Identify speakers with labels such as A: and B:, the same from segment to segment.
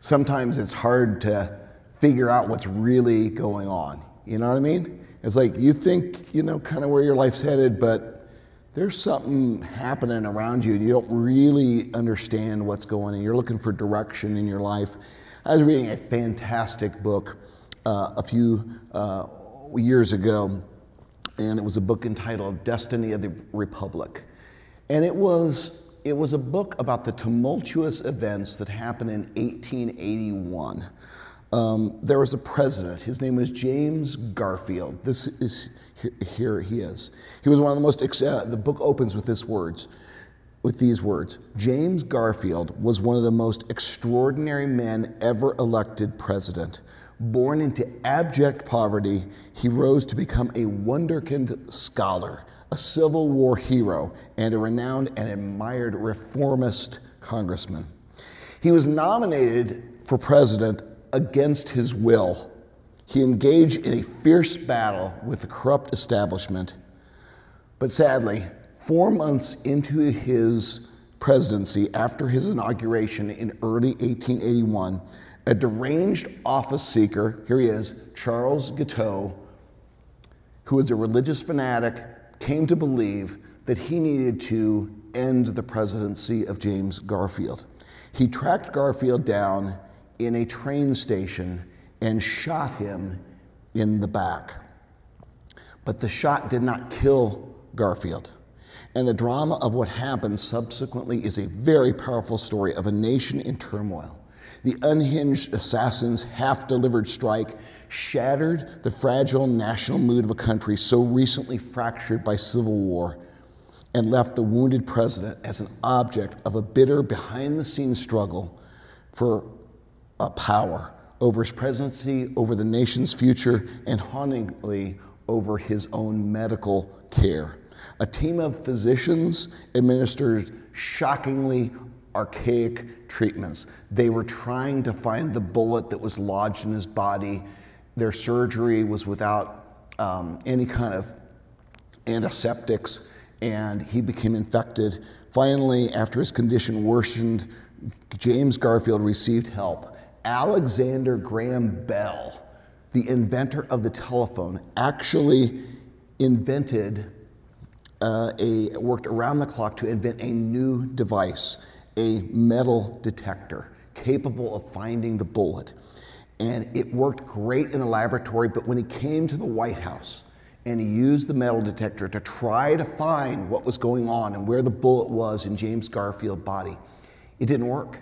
A: sometimes it's hard to figure out what's really going on. You know what I mean? It's like you think, you know, kind of where your life's headed, but there's something happening around you and you don't really understand what's going on. You're looking for direction in your life. I was reading a fantastic book uh, a few uh, years ago, and it was a book entitled Destiny of the Republic. And it was, it was a book about the tumultuous events that happened in 1881. Um, there was a president. His name was James Garfield. This is here, he is. He was one of the most. Uh, the book opens with this words, with these words. James Garfield was one of the most extraordinary men ever elected president. Born into abject poverty, he rose to become a wonderkind scholar, a Civil War hero, and a renowned and admired reformist congressman. He was nominated for president against his will. He engaged in a fierce battle with the corrupt establishment. But sadly, four months into his presidency, after his inauguration in early 1881, a deranged office seeker, here he is, Charles Guiteau, who was a religious fanatic, came to believe that he needed to end the presidency of James Garfield. He tracked Garfield down in a train station and shot him in the back. But the shot did not kill Garfield. And the drama of what happened subsequently is a very powerful story of a nation in turmoil. The unhinged assassin's half delivered strike shattered the fragile national mood of a country so recently fractured by civil war and left the wounded president as an object of a bitter behind the scenes struggle for power over his presidency, over the nation's future, and hauntingly over his own medical care. A team of physicians administered shockingly archaic treatments. They were trying to find the bullet that was lodged in his body. Their surgery was without um, any kind of antiseptics, and he became infected. Finally, after his condition worsened, James Garfield received help. Alexander Graham Bell, the inventor of the telephone, actually invented uh, a worked around the clock to invent a new device a metal detector capable of finding the bullet. And it worked great in the laboratory, but when he came to the White House and he used the metal detector to try to find what was going on and where the bullet was in James Garfield's body, it didn't work.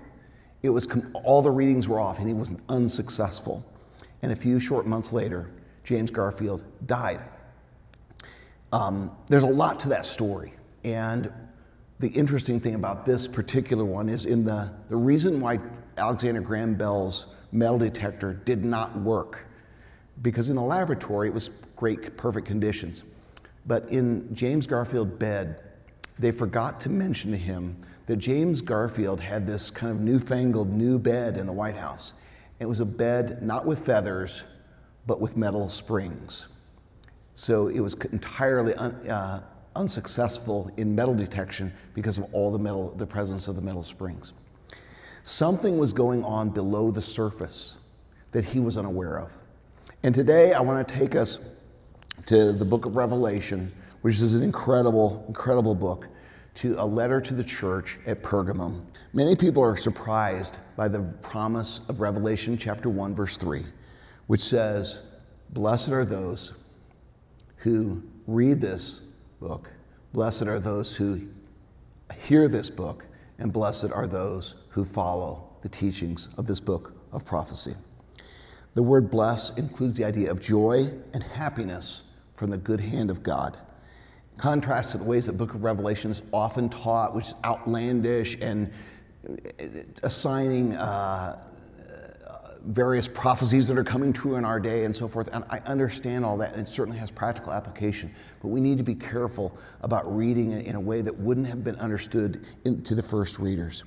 A: It was all the readings were off and he was unsuccessful. And a few short months later, James Garfield died. Um, there's a lot to that story. And the interesting thing about this particular one is in the, the reason why Alexander Graham Bell's metal detector did not work, because in the laboratory it was great, perfect conditions. But in James Garfield's bed, they forgot to mention to him that James Garfield had this kind of newfangled new bed in the White House. It was a bed not with feathers, but with metal springs. So it was entirely un, uh, unsuccessful in metal detection because of all the metal, the presence of the metal springs. Something was going on below the surface that he was unaware of. And today I want to take us to the book of Revelation, which is an incredible, incredible book, to a letter to the church at Pergamum. Many people are surprised by the promise of Revelation chapter 1, verse 3, which says, Blessed are those who read this book. Blessed are those who hear this book, and blessed are those who follow the teachings of this book of prophecy. The word bless includes the idea of joy and happiness from the good hand of God. Contrast to the ways that the book of Revelation is often taught, which is outlandish and assigning uh, various prophecies that are coming true in our day and so forth. And I understand all that, and it certainly has practical application. But we need to be careful about reading it in a way that wouldn't have been understood in, to the first readers.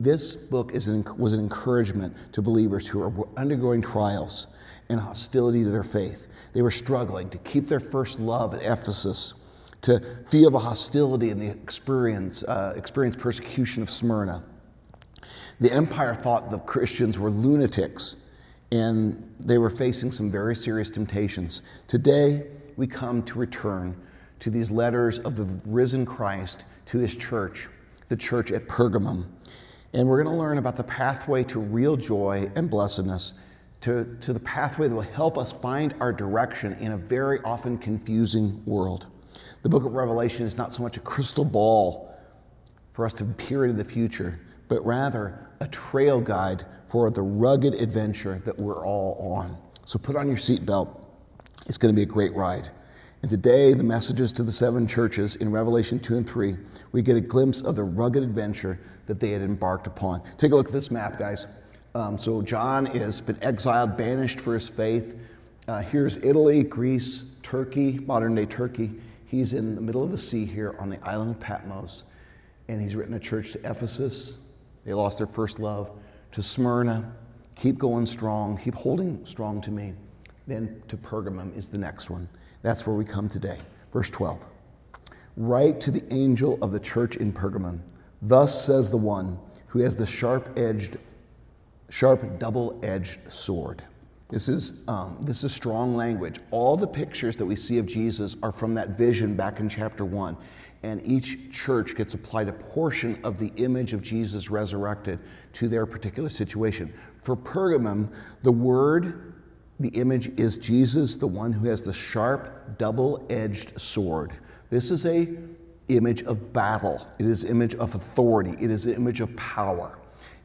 A: This book an, was an encouragement to believers who are undergoing trials and hostility to their faith. They were struggling to keep their first love at Ephesus, to feel the hostility and the experience, uh, experience persecution of Smyrna. The empire thought the Christians were lunatics and they were facing some very serious temptations. Today, we come to return to these letters of the risen Christ to his church, the church at Pergamum. And we're going to learn about the pathway to real joy and blessedness, to, to the pathway that will help us find our direction in a very often confusing world. The book of Revelation is not so much a crystal ball for us to peer into the future, but rather a trail guide for the rugged adventure that we're all on. So put on your seatbelt. It's going to be a great ride. And today, the messages to the seven churches in Revelation 2 and 3, we get a glimpse of the rugged adventure that they had embarked upon. Take a look at this map, guys. Um, so, John has been exiled, banished for his faith. Uh, here's Italy, Greece, Turkey, modern day Turkey. He's in the middle of the sea here on the island of Patmos. And he's written a church to Ephesus. They lost their first love. To Smyrna, keep going strong, keep holding strong to me. Then to Pergamum is the next one. That's where we come today. Verse 12. Write to the angel of the church in Pergamum. Thus says the one who has the sharp edged, sharp double edged sword. This is, um, this is strong language. All the pictures that we see of Jesus are from that vision back in chapter 1. And each church gets applied a portion of the image of Jesus resurrected to their particular situation. For Pergamum, the word the image is Jesus, the one who has the sharp, double-edged sword. This is a image of battle. It is image of authority. It is an image of power.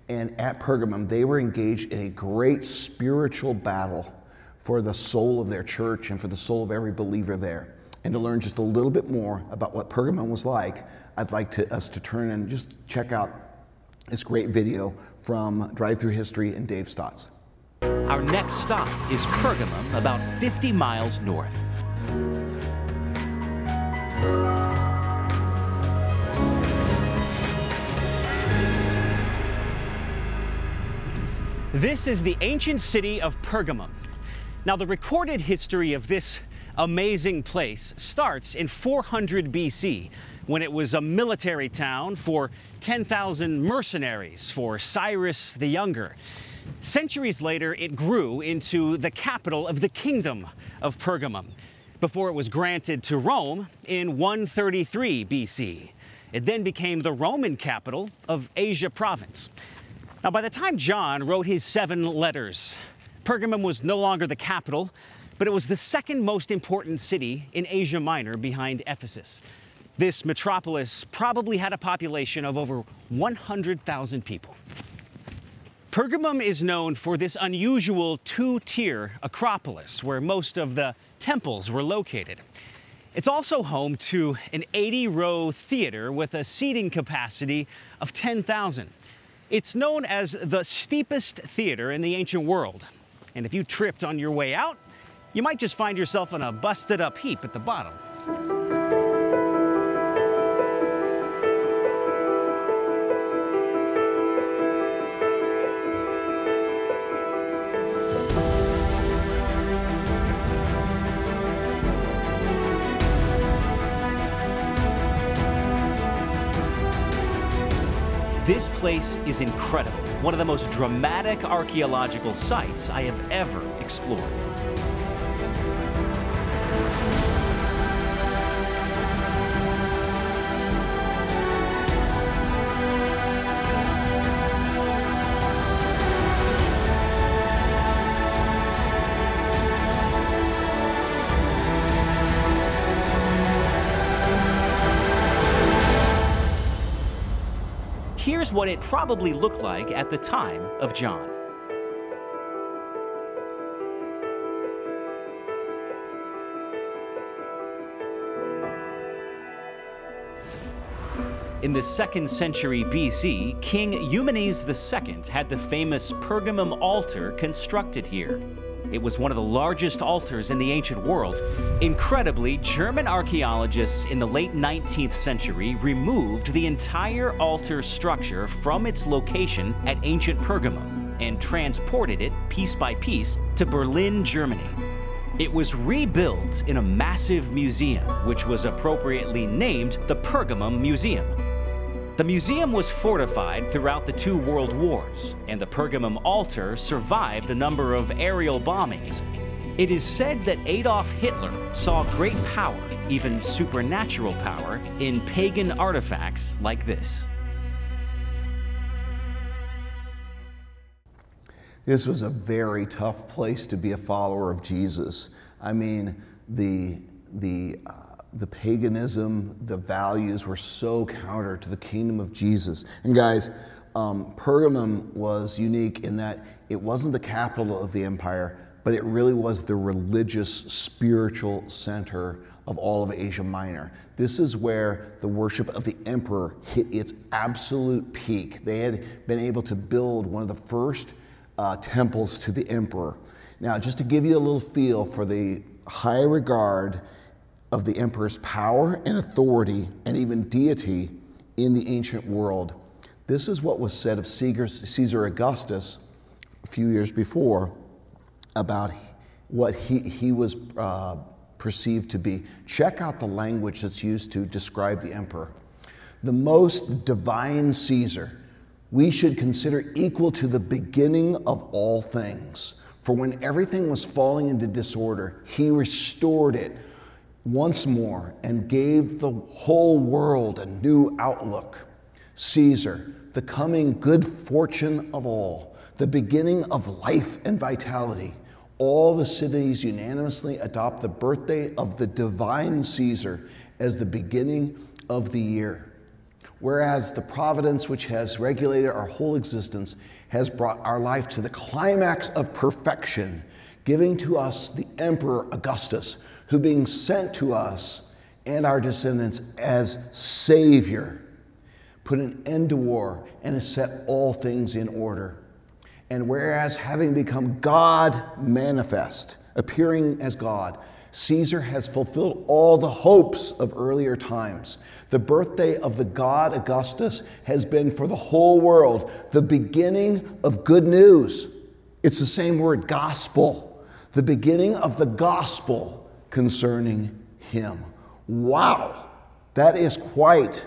A: And at Pergamum, they were engaged in a great spiritual battle for the soul of their church and for the soul of every believer there. And to learn just a little bit more about what Pergamum was like, I'd like to, us to turn and just check out this great video from Drive Through History and Dave Stotts.
B: Our next stop is Pergamum, about 50 miles north. This is the ancient city of Pergamum. Now, the recorded history of this amazing place starts in 400 BC when it was a military town for 10,000 mercenaries for Cyrus the Younger. Centuries later, it grew into the capital of the kingdom of Pergamum before it was granted to Rome in 133 BC. It then became the Roman capital of Asia province. Now, by the time John wrote his seven letters, Pergamum was no longer the capital, but it was the second most important city in Asia Minor behind Ephesus. This metropolis probably had a population of over 100,000 people. Pergamum is known for this unusual two tier Acropolis where most of the temples were located. It's also home to an 80 row theater with a seating capacity of 10,000. It's known as the steepest theater in the ancient world. And if you tripped on your way out, you might just find yourself in a busted up heap at the bottom. This place is incredible, one of the most dramatic archaeological sites I have ever explored. What it probably looked like at the time of John. In the 2nd century BC, King Eumenes II had the famous Pergamum altar constructed here. It was one of the largest altars in the ancient world. Incredibly, German archaeologists in the late 19th century removed the entire altar structure from its location at ancient Pergamum and transported it piece by piece to Berlin, Germany. It was rebuilt in a massive museum, which was appropriately named the Pergamum Museum. The museum was fortified throughout the two world wars, and the Pergamum altar survived a number of aerial bombings. It is said that Adolf Hitler saw great power, even supernatural power, in pagan artifacts like this.
A: This was a very tough place to be a follower of Jesus. I mean, the, the, uh, the paganism, the values were so counter to the kingdom of Jesus. And guys, um, Pergamum was unique in that it wasn't the capital of the empire, but it really was the religious, spiritual center of all of Asia Minor. This is where the worship of the emperor hit its absolute peak. They had been able to build one of the first uh, temples to the emperor. Now, just to give you a little feel for the high regard of the emperor's power and authority and even deity in the ancient world. This is what was said of Caesar Augustus a few years before about what he, he was uh, perceived to be. Check out the language that's used to describe the emperor. The most divine Caesar we should consider equal to the beginning of all things. For when everything was falling into disorder, he restored it once more and gave the whole world a new outlook. Caesar, the coming good fortune of all, the beginning of life and vitality. All the cities unanimously adopt the birthday of the divine Caesar as the beginning of the year. Whereas the providence which has regulated our whole existence has brought our life to the climax of perfection, giving to us the Emperor Augustus who being sent to us and our descendants as Savior, put an end to war and has set all things in order. And whereas having become God manifest, appearing as God, Caesar has fulfilled all the hopes of earlier times. The birthday of the God Augustus has been for the whole world the beginning of good news. It's the same word, gospel. The beginning of the gospel concerning him. Wow, that is quite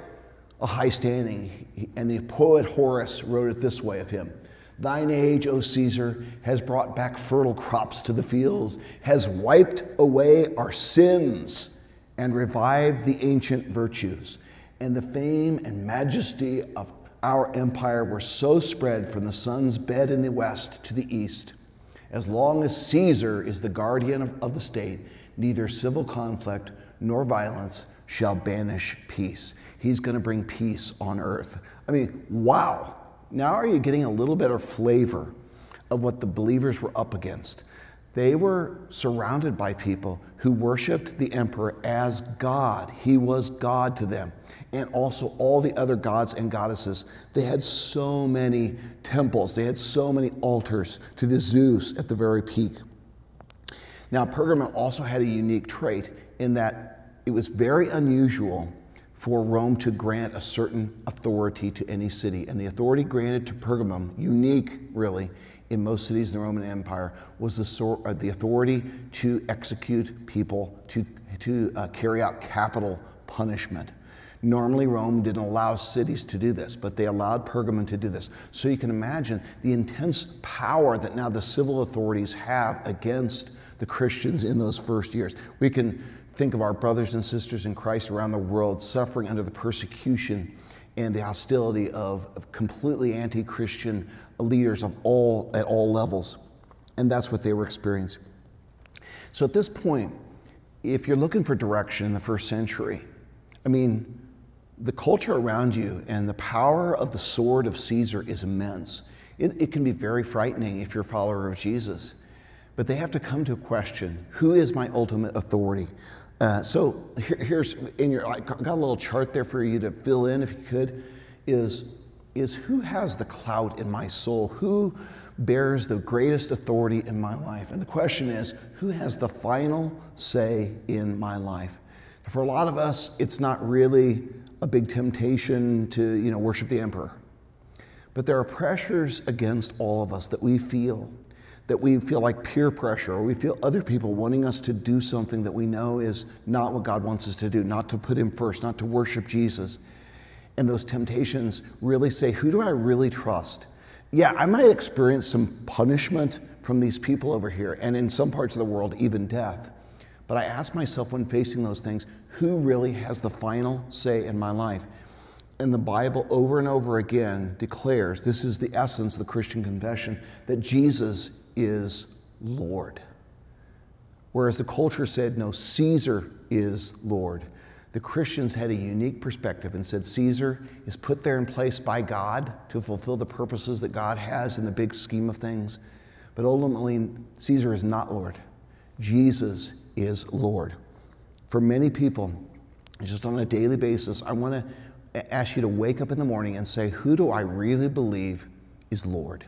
A: a high standing. And the poet Horace wrote it this way of him Thine age, O Caesar, has brought back fertile crops to the fields, has wiped away our sins, and revived the ancient virtues. And the fame and majesty of our empire were so spread from the sun's bed in the west to the east. As long as Caesar is the guardian of, of the state, neither civil conflict nor violence shall banish peace. He's going to bring peace on earth. I mean, wow. Now are you getting a little of flavor of what the believers were up against? They were surrounded by people who worshiped the emperor as God. He was God to them. And also all the other gods and goddesses. They had so many temples, they had so many altars to the Zeus at the very peak. Now, Pergamum also had a unique trait in that it was very unusual for Rome to grant a certain authority to any city. And the authority granted to Pergamum, unique really in most cities in the Roman Empire, was the, uh, the authority to execute people, to, to uh, carry out capital punishment. Normally, Rome didn't allow cities to do this, but they allowed Pergamum to do this. So you can imagine the intense power that now the civil authorities have against the Christians in those first years. We can think of our brothers and sisters in Christ around the world suffering under the persecution and the hostility of, of completely anti Christian leaders of all, at all levels. And that's what they were experiencing. So at this point, if you're looking for direction in the first century, I mean, the culture around you and the power of the sword of Caesar is immense. It, it can be very frightening if you're a follower of Jesus but they have to come to a question who is my ultimate authority? Uh, so here, here's in your I got a little chart there for you to fill in if you could is is who has the clout in my soul? Who bears the greatest authority in my life? And the question is who has the final say in my life? For a lot of us it's not really a big temptation to you know worship the emperor. But there are pressures against all of us that we feel that we feel like peer pressure or we feel other people wanting us to do something that we know is not what God wants us to do, not to put Him first, not to worship Jesus. and those temptations really say, who do I really trust? Yeah, I might experience some punishment from these people over here, and in some parts of the world, even death. But I ask myself when facing those things, who really has the final say in my life? And the Bible over and over again declares this is the essence of the Christian confession that Jesus is Lord. Whereas the culture said, no, Caesar is Lord. The Christians had a unique perspective and said Caesar is put there in place by God to fulfill the purposes that God has in the big scheme of things. But ultimately, Caesar is not Lord. Jesus is Lord. For many people, just on a daily basis, I want to ask you to wake up in the morning and say, Who do I really believe is Lord?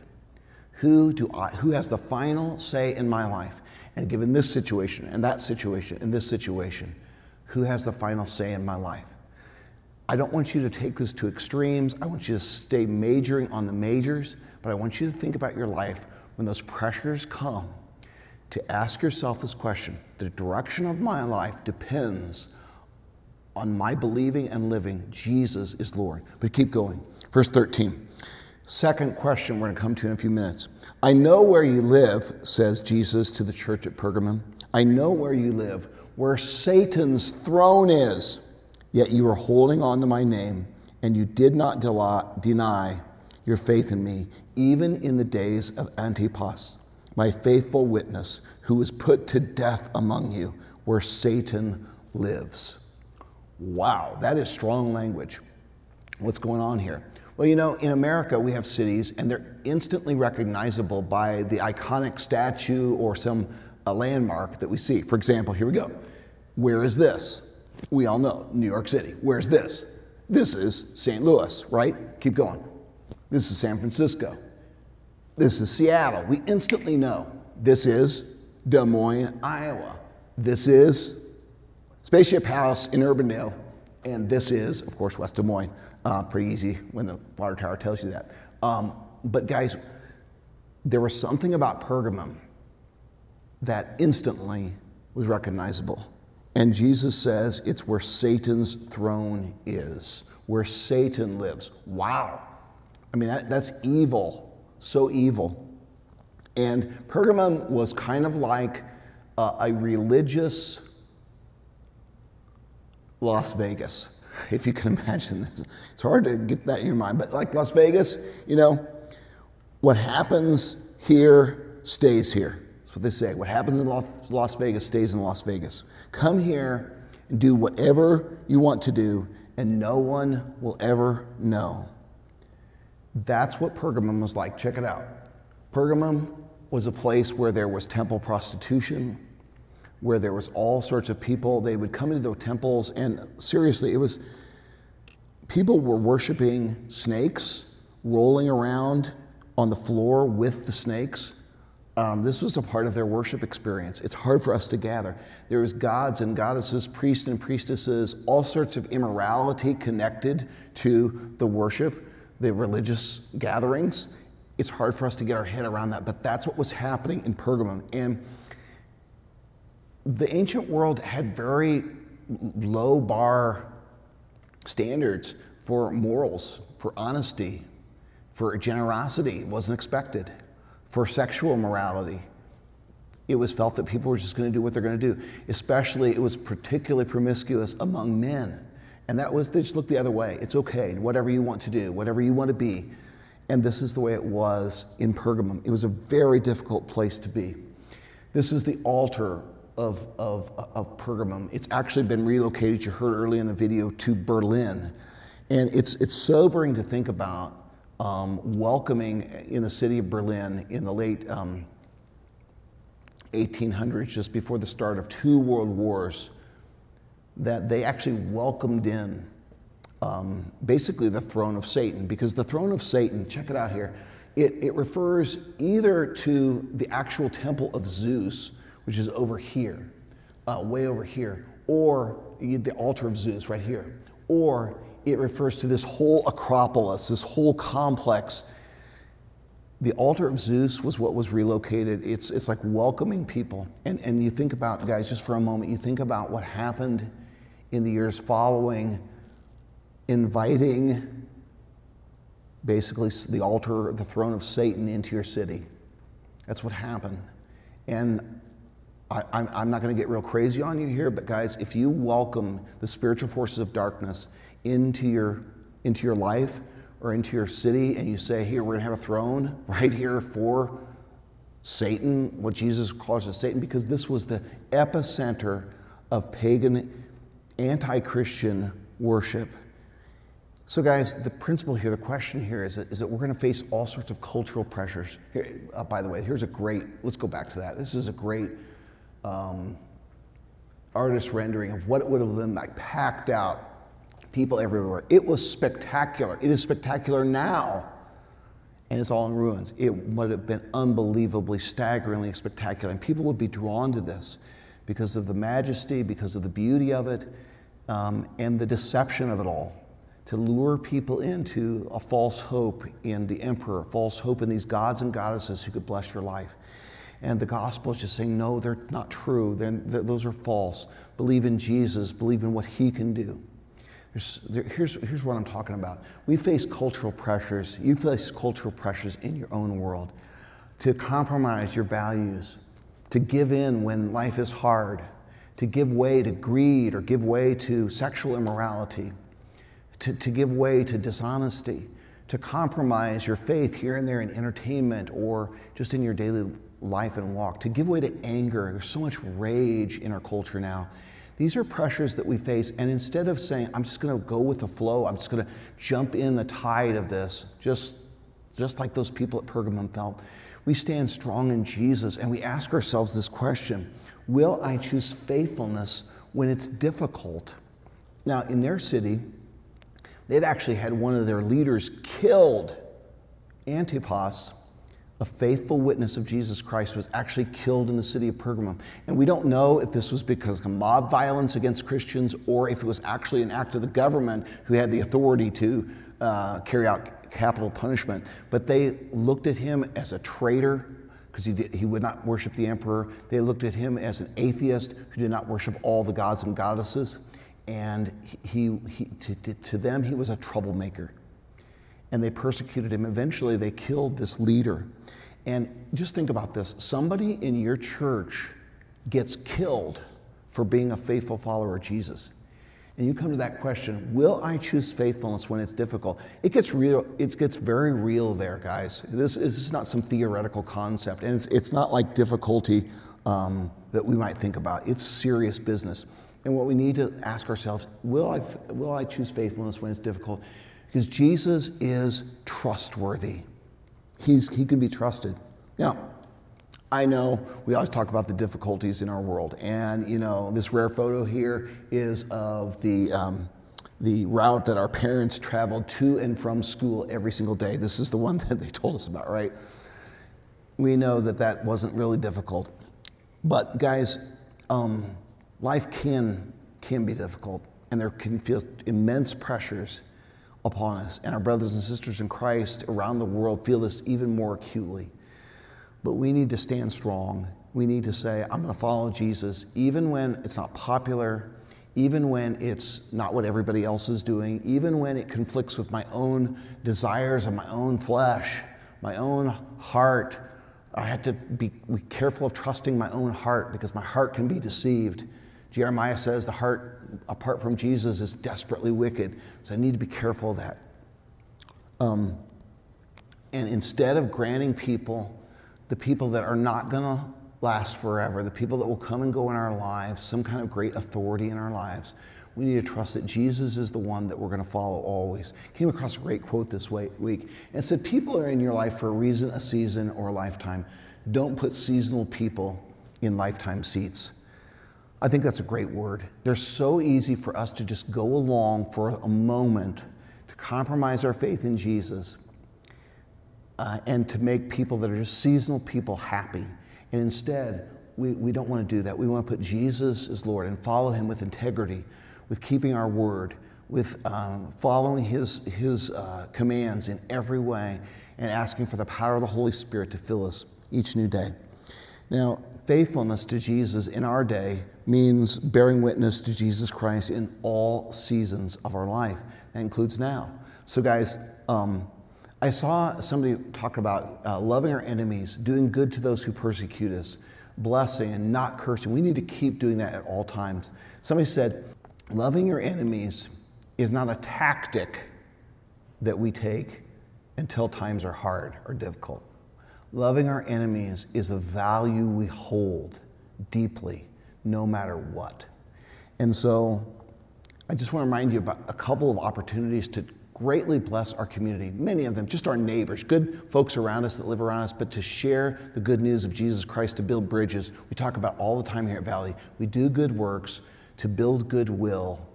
A: Who, do I, who has the final say in my life? And given this situation and that situation and this situation, who has the final say in my life? I don't want you to take this to extremes. I want you to stay majoring on the majors, but I want you to think about your life when those pressures come to ask yourself this question The direction of my life depends on my believing and living Jesus is Lord. But keep going. Verse 13. Second question we're going to come to in a few minutes. I know where you live, says Jesus to the church at Pergamum. I know where you live, where Satan's throne is. Yet you are holding on to my name, and you did not deny your faith in me, even in the days of Antipas, my faithful witness, who was put to death among you, where Satan lives. Wow, that is strong language. What's going on here? Well, you know, in America, we have cities, and they're instantly recognizable by the iconic statue or some landmark that we see. For example, here we go. Where is this? We all know New York City. Where's this? This is St. Louis, right? Keep going. This is San Francisco. This is Seattle. We instantly know this is Des Moines, Iowa. This is Spaceship House in Urbandale. And this is, of course, West Des Moines. Uh, pretty easy when the water tower tells you that. Um, but guys, there was something about Pergamum that instantly was recognizable. And Jesus says it's where Satan's throne is, where Satan lives. Wow. I mean, that, that's evil, so evil. And Pergamum was kind of like uh, a religious Las Vegas if you can imagine this. It's hard to get that in your mind, but like Las Vegas, you know, what happens here stays here. That's what they say. What happens in Las Vegas stays in Las Vegas. Come here and do whatever you want to do, and no one will ever know. That's what Pergamum was like. Check it out. Pergamum was a place where there was temple prostitution, where there was all sorts of people. They would come into the temples, and seriously, it was people were worshiping snakes, rolling around on the floor with the snakes. Um, this was a part of their worship experience. It's hard for us to gather. There was gods and goddesses, priests and priestesses, all sorts of immorality connected to the worship, the religious gatherings. It's hard for us to get our head around that, but that's what was happening in Pergamum. And the ancient world had very low bar standards for morals, for honesty, for generosity wasn't expected, for sexual morality. It was felt that people were just going to do what they're going to do. Especially, it was particularly promiscuous among men. And that was, they just looked the other way. It's okay, whatever you want to do, whatever you want to be. And this is the way it was in Pergamum. It was a very difficult place to be. This is the altar of, of, of Pergamum. It's actually been relocated, you heard early in the video, to Berlin. And it's, it's sobering to think about um, welcoming in the city of Berlin in the late um, 1800s, just before the start of two world wars, that they actually welcomed in um, basically the throne of Satan. Because the throne of Satan, check it out here, it, it refers either to the actual temple of Zeus, which is over here, uh, way over here, or the altar of Zeus right here, or it refers to this whole Acropolis, this whole complex. The altar of Zeus was what was relocated. It's, it's like welcoming people. And, and you think about, guys, just for a moment, you think about what happened in the years following inviting basically the altar, the throne of Satan into your city. That's what happened. And I, am not going to get real crazy on you here, but guys, if you welcome the spiritual forces of darkness into your, into your life or into your city and you say, here, we're going to have a throne right here for Satan, what Jesus calls Satan, because this was the epicenter of pagan, anti Christian worship. So, guys, the principle here, the question here is that, is that we're going to face all sorts of cultural pressures. Here, uh, by the way, here's a great, let's go back to that. This is a great um, artist rendering of what it would have been like packed out, people everywhere. It was spectacular. It is spectacular now, and it's all in ruins. It would have been unbelievably, staggeringly spectacular. And people would be drawn to this because of the majesty, because of the beauty of it, um, and the deception of it all to lure people into a false hope in the emperor, false hope in these gods and goddesses who could bless your life. And the gospel is just saying, no, they're not true. They're, those are false. Believe in Jesus, believe in what he can do. There, here's, here's what I'm talking about. We face cultural pressures. You face cultural pressures in your own world to compromise your values, to give in when life is hard, to give way to greed or give way to sexual immorality to, to give way to dishonesty, to compromise your faith here and there in entertainment or just in your daily life and walk, to give way to anger. There's so much rage in our culture now. These are pressures that we face, and instead of saying, I'm just going to go with the flow, I'm just going to jump in the tide of this, just, just like those people at Pergamum felt, we stand strong in Jesus and we ask ourselves this question Will I choose faithfulness when it's difficult? Now, in their city, They'd actually had one of their leaders killed. Antipas, a faithful witness of Jesus Christ, was actually killed in the city of Pergamum. And we don't know if this was because of mob violence against Christians or if it was actually an act of the government who had the authority to uh, carry out capital punishment. But they looked at him as a traitor because he, he would not worship the emperor. They looked at him as an atheist who did not worship all the gods and goddesses and he, he to, to them, he was a troublemaker. And they persecuted him. Eventually, they killed this leader. And just think about this somebody in your church gets killed for being a faithful follower of Jesus. And you come to that question, will I choose faithfulness when it's difficult? It gets real, it gets very real there, guys. This is, this is not some theoretical concept, and it's, it's not like difficulty um, that we might think about. It's serious business. And what we need to ask ourselves will I, will I choose faithfulness when it's difficult? Because Jesus is trustworthy, He's, He can be trusted. Now, I know we always talk about the difficulties in our world. And, you know, this rare photo here is of the, um, the route that our parents traveled to and from school every single day. This is the one that they told us about, right? We know that that wasn't really difficult. But, guys, um, life can, can be difficult and there can feel immense pressures upon us. And our brothers and sisters in Christ around the world feel this even more acutely. But we need to stand strong. We need to say, I'm going to follow Jesus, even when it's not popular, even when it's not what everybody else is doing, even when it conflicts with my own desires and my own flesh, my own heart. I have to be, be careful of trusting my own heart because my heart can be deceived. Jeremiah says the heart apart from Jesus is desperately wicked. So I need to be careful of that. Um, and instead of granting people, the people that are not going to last forever, the people that will come and go in our lives, some kind of great authority in our lives, we need to trust that Jesus is the one that we're going to follow always. Came across a great quote this week and said, People are in your life for a reason, a season, or a lifetime. Don't put seasonal people in lifetime seats. I think that's a great word. They're so easy for us to just go along for a moment to compromise our faith in Jesus uh, and to make people that are just seasonal people happy. And instead, we, we don't want to do that. We want to put Jesus as Lord and follow Him with integrity, with keeping our word, with um, following His, his uh, commands in every way, and asking for the power of the Holy Spirit to fill us each new day. Now, faithfulness to Jesus in our day means bearing witness to Jesus Christ in all seasons of our life. That includes now. So, guys, um, I saw somebody talk about uh, loving our enemies, doing good to those who persecute us, blessing and not cursing. We need to keep doing that at all times. Somebody said, loving your enemies is not a tactic that we take until times are hard or difficult. Loving our enemies is a value we hold deeply, no matter what. And so I just want to remind you about a couple of opportunities to greatly bless our community, many of them, just our neighbors, good folks around us that live around us, but to share the good news of Jesus Christ, to build bridges. We talk about all the time here at Valley. We do good works to build goodwill,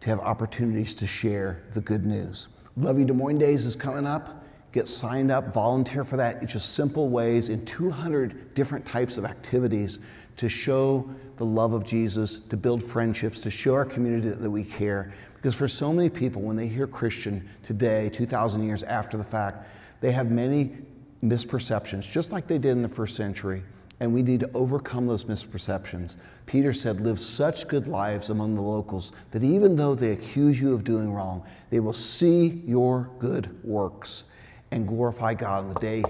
A: to have opportunities to share the good news. Love You Des Moines Days is coming up. Get signed up, volunteer for that. It's just simple ways in 200 different types of activities to show the love of Jesus, to build friendships, to show our community that, we care. Because for so many people, when they hear Christian today, 2,000 years after the fact, they have many misperceptions, just like they did in the first century. And we need to overcome those misperceptions. Peter said, Live such good lives among the locals that even though they accuse you of doing wrong, they will see your good works and glorify God on the day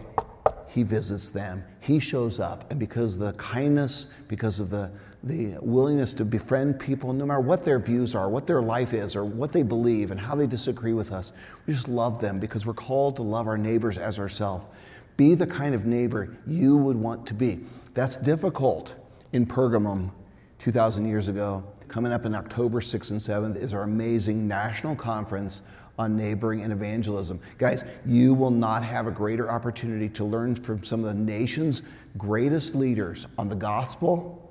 A: He visits them. He shows up. And because of the kindness, because of the, the willingness to befriend people, no matter what their views are, what their life is, or what they believe, and how they disagree with us, we just love them because we're called to love our neighbors as ourselves. Be the kind of neighbor you would want to be. That's difficult in Pergamum 2,000 years ago. Coming up in October 6th and 7th is our amazing national conference on neighboring and evangelism. Guys, you will not have a greater opportunity to learn from some of the nation's greatest leaders on the gospel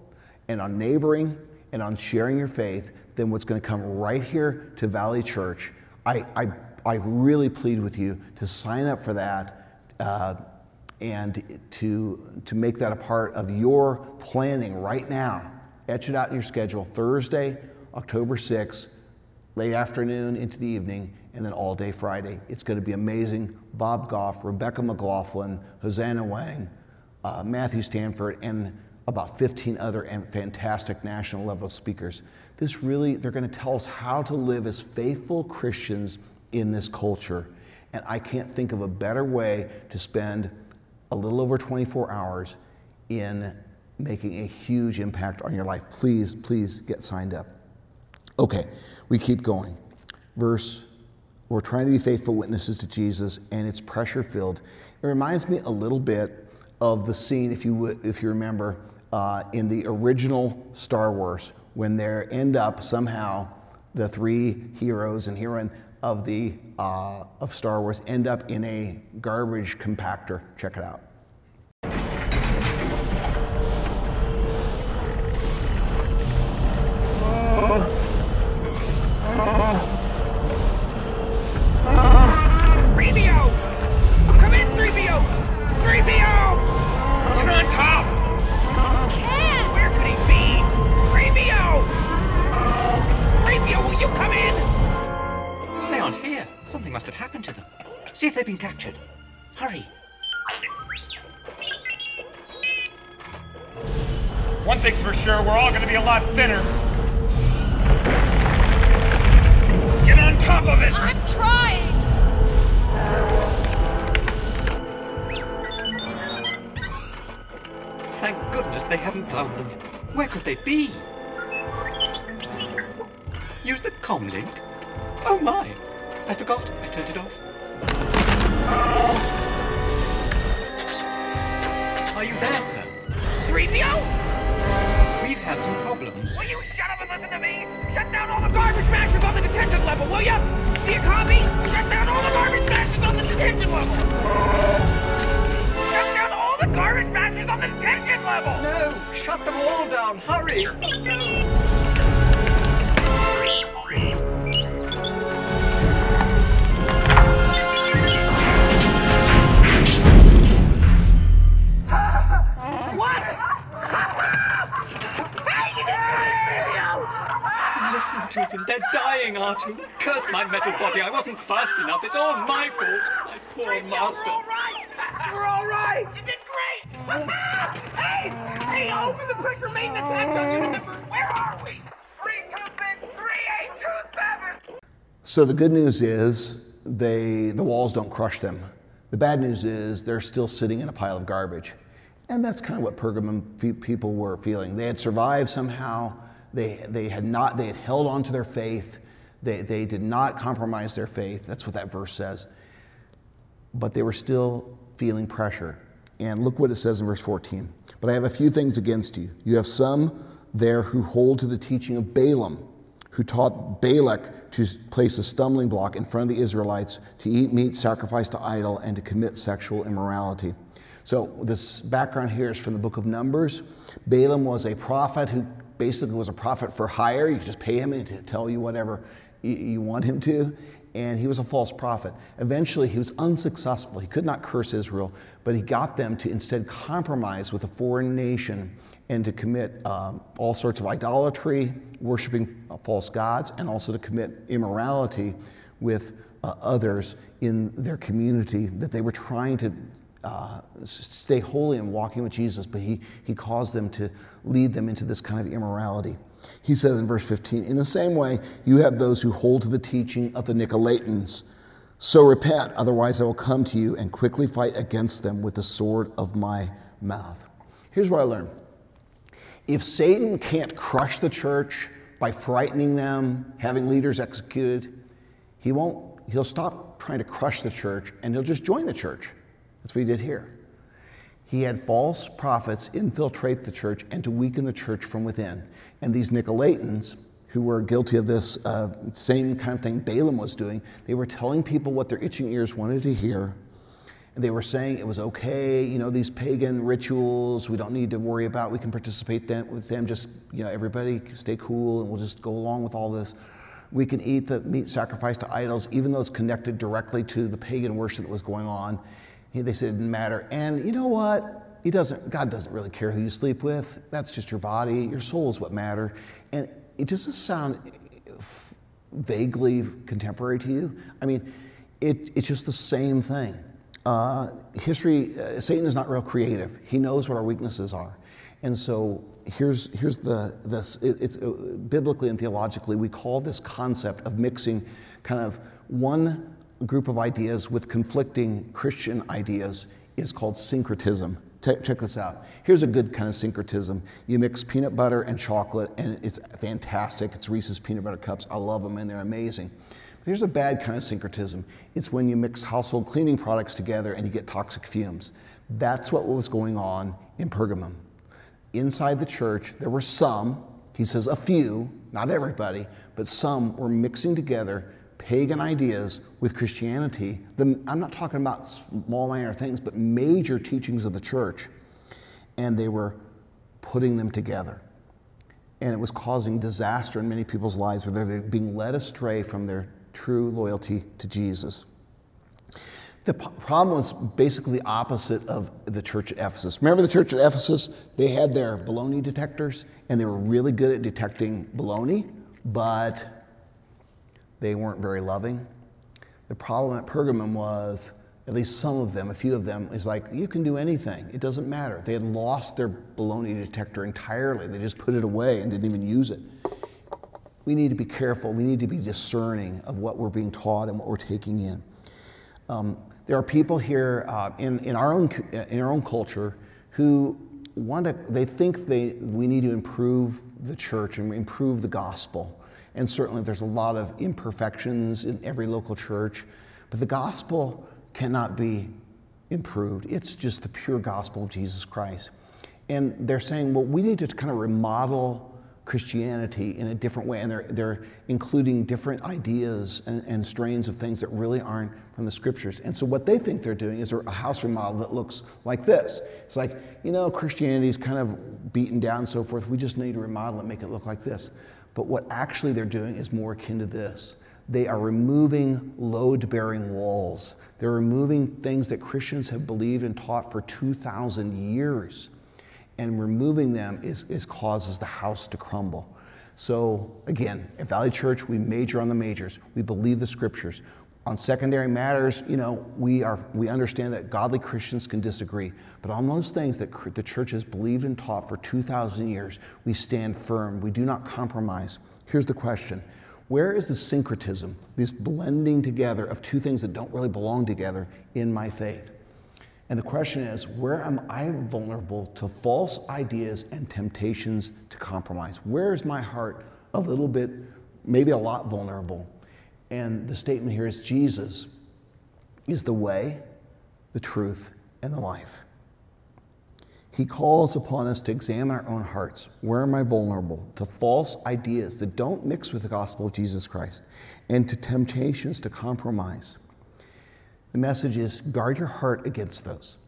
A: and on neighboring and on sharing your faith than what's going to come right here to Valley Church. I, I, I really plead with you to sign up for that. Uh, and to, to make that a part of your planning right now. Etch it out in your schedule Thursday, October 6th, late afternoon into the evening, and then all day Friday. It's going to be amazing. Bob Goff, Rebecca McLaughlin, Hosanna Wong, uh, Matthew Stanford, and about 15 other fantastic national level speakers. This really, they're going to tell us how to live as faithful Christians in this culture. And I can't think of a better way to spend a little over 24 hours in making a huge impact on your life. Please, please get signed up. Okay, we keep going. Verse, we're trying to be faithful witnesses to Jesus, and it's pressure filled. It reminds me a little bit of the scene, if you, would, if you remember, uh, in the original Star Wars, when they end up somehow, the three heroes and heroine of the uh, of Star Wars end up in a garbage compactor. Check it out.
C: See if they've been captured. Hurry.
D: One thing's for sure, we're all gonna be a lot thinner. Get on top of it!
E: I'm trying!
C: Thank goodness they haven't found them. Where could they be? Use the comlink? Oh my! I forgot. I turned it off. Are you there, sir?
D: 3PO?
C: We've had some problems.
D: Will you shut up and listen to me? Shut down all the garbage mashers on the detention level, will you? Do you copy? Shut down all the garbage mashers on the detention level! Shut down all the garbage mashers on the detention level!
C: No! Shut them all down! Hurry! No! Listen. They're dying, R2. Curse my metal body. I wasn't fast enough. It's all my fault. My poor master.
D: We're all right! We're all right! You did great! hey! Hey, open the pressure maintenance hatch on unit number. Where are we? 326 3827.
A: So the good news is they the walls don't crush them. The bad news is they're still sitting in a pile of garbage. And that's kind of what Pergamum fe- people were feeling. They had survived somehow. They, they had not they had held on to their faith. They, they did not compromise their faith. That's what that verse says. But they were still feeling pressure. And look what it says in verse 14. But I have a few things against you. You have some there who hold to the teaching of Balaam, who taught Balak to place a stumbling block in front of the Israelites to eat meat sacrificed to idol and to commit sexual immorality. So, this background here is from the book of Numbers. Balaam was a prophet who basically was a prophet for hire. You could just pay him and to tell you whatever you want him to. And he was a false prophet. Eventually, he was unsuccessful. He could not curse Israel, but he got them to instead compromise with a foreign nation and to commit um, all sorts of idolatry, worshiping uh, false gods, and also to commit immorality with uh, others in their community that they were trying to uh, stay holy and walking with Jesus, but he, he caused them to lead them into this kind of immorality. He says in verse 15, In the same way, you have those who hold to the teaching of the Nicolaitans. So repent, otherwise I will come to you and quickly fight against them with the sword of my mouth. Here's what I learned if Satan can't crush the church by frightening them, having leaders executed, he won't, he'll stop trying to crush the church and he'll just join the church. That's what he did here. He had false prophets infiltrate the church and to weaken the church from within. And these Nicolaitans, who were guilty of this uh, same kind of thing Balaam was doing, they were telling people what their itching ears wanted to hear. And they were saying it was okay, you know, these pagan rituals, we don't need to worry about, we can participate them, with them, just, you know, everybody stay cool and we'll just go along with all this. We can eat the meat sacrificed to idols, even though it's connected directly to the pagan worship that was going on. They said it didn't matter. And you know what? He doesn't, God doesn't really care who you sleep with. That's just your body. Your soul is what matter. And it doesn't sound vaguely contemporary to you. I mean, it, it's just the same thing. Uh, history, uh, Satan is not real creative. He knows what our weaknesses are. And so here's, here's the, this, it, it's uh, biblically and theologically, we call this concept of mixing kind of one group of ideas with conflicting Christian ideas is called syncretism. check this out. Here's a good kind of syncretism. You mix peanut butter and chocolate, and it's fantastic. It's Reese's peanut butter cups. I love them, and they're amazing. But here's a bad kind of syncretism. It's when you mix household cleaning products together and you get toxic fumes. That's what was going on in Pergamum. Inside the church, there were some, he says a few, not everybody, but some were mixing together pagan ideas with Christianity. The, I'm not talking about small, minor things, but major teachings of the church. And they were putting them together. And it was causing disaster in many people's lives where they're being led astray from their true loyalty to Jesus. The problem was basically the opposite of the church at Ephesus. Remember the church at Ephesus? They had their baloney detectors, and they were really good at detecting baloney, but they weren't very loving. The problem at Pergamum was, at least some of them, a few of them, is like, you can do anything. It doesn't matter. They had lost their baloney detector entirely. They just put it away and didn't even use it. We need to be careful. We need to be discerning of what we're being taught and what we're taking in. Um, there are people here uh, in, in, our own, in our own culture who want to, they think they, we need to improve the church and improve the gospel. And certainly there's a lot of imperfections in every local church, but the gospel cannot be improved. It's just the pure gospel of Jesus Christ. And they're saying, well, we need to kind of remodel Christianity in a different way. And they're, they're including different ideas and, and, strains of things that really aren't from the scriptures. And so what they think they're doing is a house remodel that looks like this. It's like, you know, Christianity is kind of beaten down and so forth. We just need to remodel it, make it look like this. But what actually they're doing is more akin to this. They are removing load bearing walls. They're removing things that Christians have believed and taught for 2,000 years. And removing them is, is causes the house to crumble. So, again, at Valley Church, we major on the majors. We believe the scriptures. On secondary matters, you know, we, are, we understand that godly Christians can disagree. But on those things that the church has believed and taught for 2,000 years, we stand firm. We do not compromise. Here's the question Where is the syncretism, this blending together of two things that don't really belong together in my faith? And the question is, where am I vulnerable to false ideas and temptations to compromise? Where is my heart a little bit, maybe a lot vulnerable? And the statement here is Jesus is the way, the truth, and the life. He calls upon us to examine our own hearts. Where am I vulnerable to false ideas that don't mix with the gospel of Jesus Christ and to temptations to compromise? The message is guard your heart against those.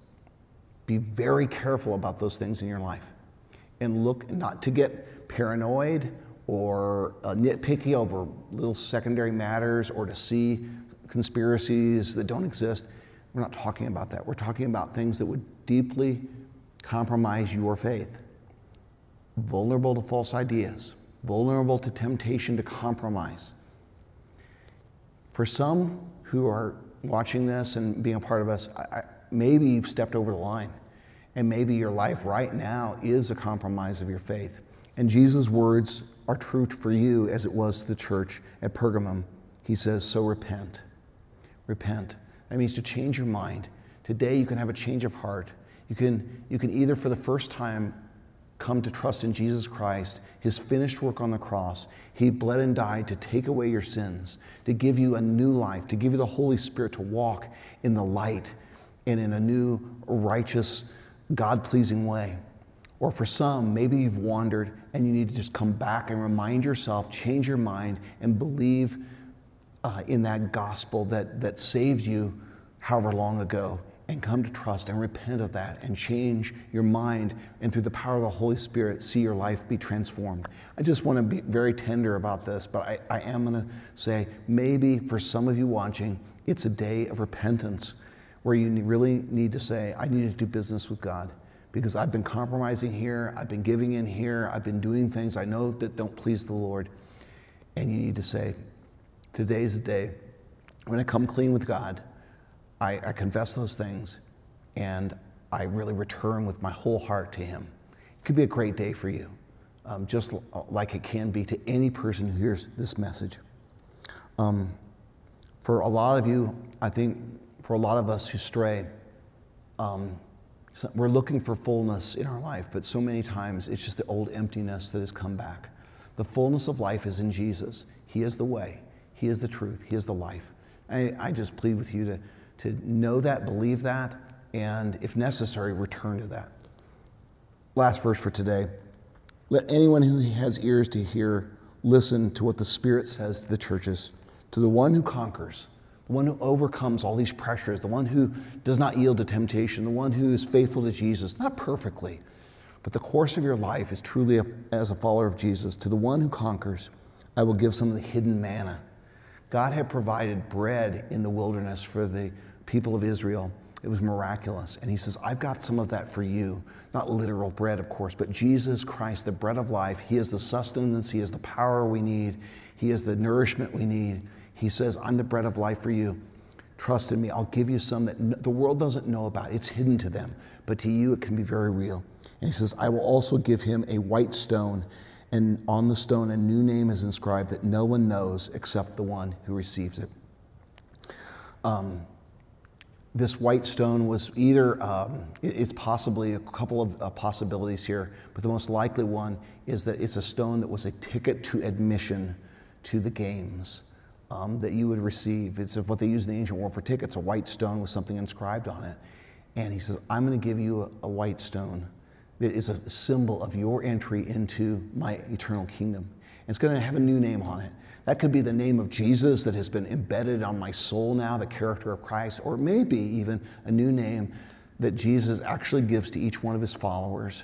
A: Be very careful about those things in your life. And look not to get paranoid or uh, nitpicky over little secondary matters or to see conspiracies that don't exist. We're not talking about that. We're talking about things that would deeply compromise your faith. Vulnerable to false ideas, vulnerable to temptation to compromise. For some who are watching this and being a part of us, I, I, maybe you've stepped over the line. And maybe your life right now is a compromise of your faith. And Jesus' words are true for you as it was to the church at Pergamum. He says, So repent. Repent. That means to change your mind. Today you can have a change of heart. You can, you can either, for the first time, come to trust in Jesus Christ, his finished work on the cross. He bled and died to take away your sins, to give you a new life, to give you the Holy Spirit to walk in the light and in a new, righteous, God pleasing way. Or for some, maybe you've wandered and you need to just come back and remind yourself, change your mind, and believe uh, in that gospel that, that saved you however long ago and come to trust and repent of that and change your mind and through the power of the Holy Spirit see your life be transformed. I just want to be very tender about this, but I, I am going to say maybe for some of you watching, it's a day of repentance where you really need to say, I need to do business with God because I've been compromising here, I've been giving in here, I've been doing things I know that don't please the Lord. And you need to say, today's the day. When I come clean with God, I, I confess those things and I really return with my whole heart to Him. It could be a great day for you, um, just l- like it can be to any person who hears this message. Um, for a lot of you, I think for a lot of us who stray, um, we're looking for fullness in our life, but so many times it's just the old emptiness that has come back. The fullness of life is in Jesus. He is the way, He is the truth, He is the life. I, I just plead with you to to know that, believe that, and if necessary, return to that. Last verse for today. Let anyone who has ears to hear listen to what the Spirit says to the churches. To the one who conquers, the one who overcomes all these pressures, the one who does not yield to temptation, the one who is faithful to Jesus, not perfectly, but the course of your life is truly a, as a follower of Jesus. To the one who conquers, I will give some of the hidden manna. God had provided bread in the wilderness for the people of Israel. It was miraculous. And he says, I've got some of that for you. Not literal bread, of course, but Jesus Christ, the bread of life. He is the sustenance, He is the power we need, He is the nourishment we need. He says, I'm the bread of life for you. Trust in me. I'll give you some that the world doesn't know about. It's hidden to them, but to you it can be very real. And he says, I will also give him a white stone, and on the stone a new name is inscribed that no one knows except the one who receives it. Um, this white stone was either, um, it's possibly a couple of uh, possibilities here, but the most likely one is that it's a stone that was a ticket to admission to the games um, that you would receive. It's what they used in the ancient world for tickets, a white stone with something inscribed on it. And he says, I'm going to give you a, a white stone that is a symbol of your entry into my eternal kingdom. It's going to have a new name on it. That could be the name of Jesus that has been embedded on my soul now, the character of Christ, or maybe even a new name that Jesus actually gives to each one of his followers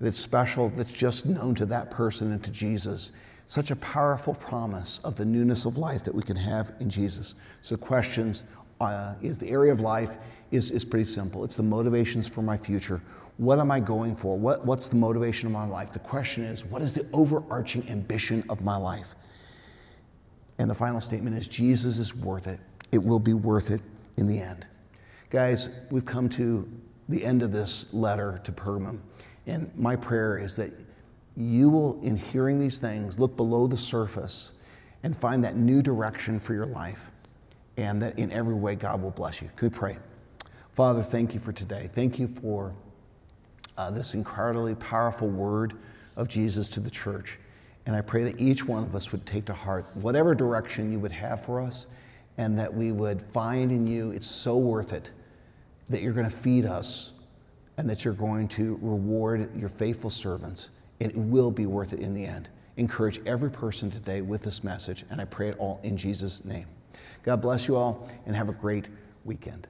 A: that's special, that's just known to that person and to Jesus. Such a powerful promise of the newness of life that we can have in Jesus. So, questions uh, is the area of life is, is pretty simple. It's the motivations for my future. What am I going for? What, what's the motivation of my life? The question is, what is the overarching ambition of my life? And the final statement is Jesus is worth it. it will be worth it in the end. Guys, we've come to the end of this letter to Pergamum, and my prayer is that you will, in hearing these things, look below the surface and find that new direction for your life, and that in every way God will bless you. Could we pray? Father, thank you for today. Thank you for uh, this incredibly powerful word of Jesus to the church. And I pray that each one of us would take to heart whatever direction you would have for us, and that we would find in you it's so worth it that you're going to feed us and that you're going to reward your faithful servants. It will be worth it in the end. Encourage every person today with this message, and I pray it all in Jesus' name. God bless you all, and have a great weekend.